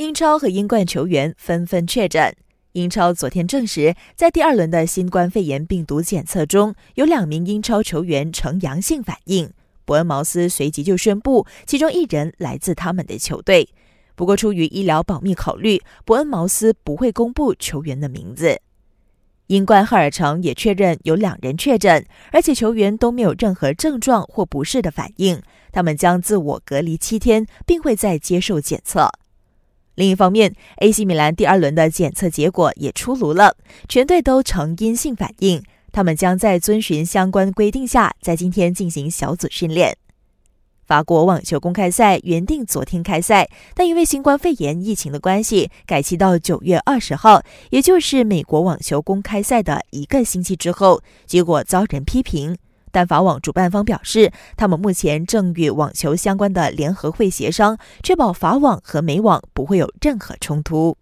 英超和英冠球员纷纷确诊。英超昨天证实，在第二轮的新冠肺炎病毒检测中，有两名英超球员呈阳性反应。伯恩茅斯随即就宣布，其中一人来自他们的球队。不过，出于医疗保密考虑，伯恩茅斯不会公布球员的名字。英冠赫尔城也确认有两人确诊，而且球员都没有任何症状或不适的反应。他们将自我隔离七天，并会再接受检测。另一方面，AC 米兰第二轮的检测结果也出炉了，全队都呈阴性反应。他们将在遵循相关规定下，在今天进行小组训练。法国网球公开赛原定昨天开赛，但因为新冠肺炎疫情的关系，改期到九月二十号，也就是美国网球公开赛的一个星期之后，结果遭人批评。但法网主办方表示，他们目前正与网球相关的联合会协商，确保法网和美网不会有任何冲突。